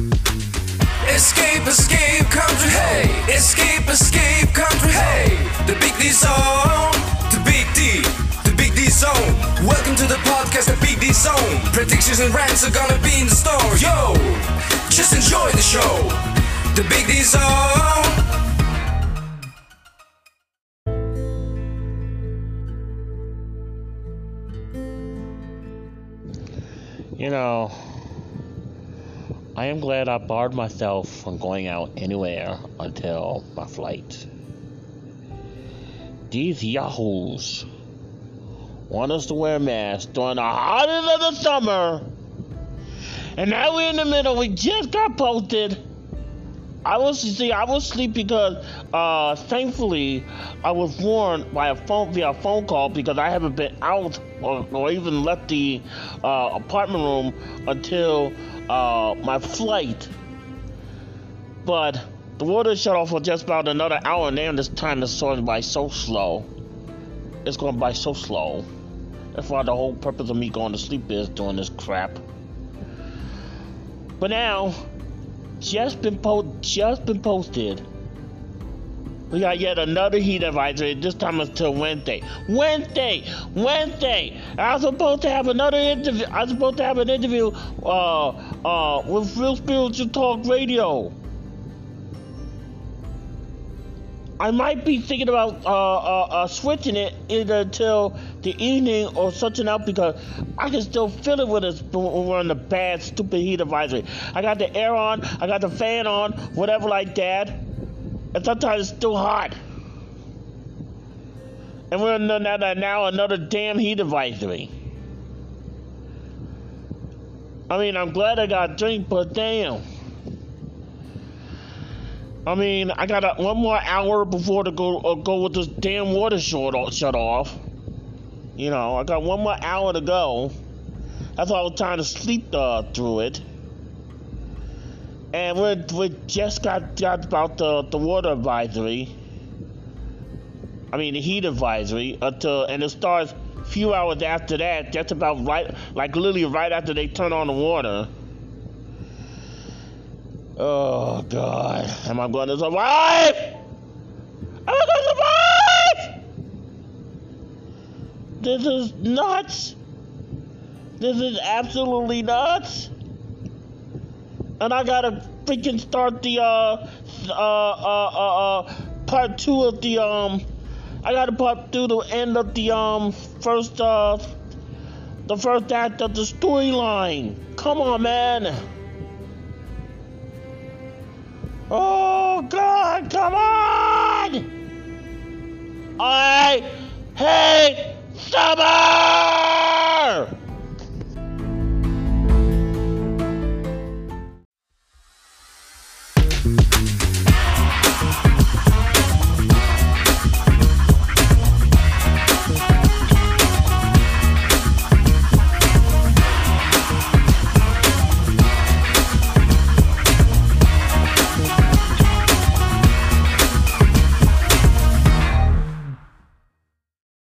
Escape, escape, country, hey! Escape, escape, country, hey! The Big D Zone, the Big D, the Big D Zone. Welcome to the podcast, the Big D Zone. Predictions and rants are gonna be in the store, yo! Just enjoy the show, the Big D Zone. You know, I am glad I barred myself from going out anywhere until my flight. These yahoos want us to wear masks during the hottest of the summer. And now we're in the middle. We just got posted. I was see, I was asleep because uh, thankfully I was warned by a phone via phone call because I haven't been out or, or even left the uh, apartment room until uh, my flight. But the water shut off for just about another hour, and then this time it's going by so slow. It's going by so slow. That's why the whole purpose of me going to sleep is doing this crap. But now, just been po- just been posted. We got yet another heat advisory. This time it's till Wednesday. Wednesday, Wednesday. I was supposed to have another interview. I was supposed to have an interview uh, uh, with Real Spiritual Talk Radio. I might be thinking about uh, uh, uh, switching it either the evening or something else because I can still feel it with us when we're in the bad, stupid heat advisory. I got the air on, I got the fan on, whatever like that, and sometimes it's still hot. And we're another, now another damn heat advisory. I mean, I'm glad I got a drink, but damn. I mean, I got a, one more hour before to go uh, go with this damn water short shut off. You know, I got one more hour to go. That's why I was trying to sleep uh, through it. And we we just got got about the the water advisory. I mean the heat advisory until and it starts a few hours after that. Just about right, like literally right after they turn on the water. Oh God, am I going to survive? Am I going to survive? This is nuts. This is absolutely nuts. And I gotta freaking start the uh uh uh uh, uh part two of the um. I gotta part through the end of the um first uh the first act of the storyline. Come on, man. Oh God, come on!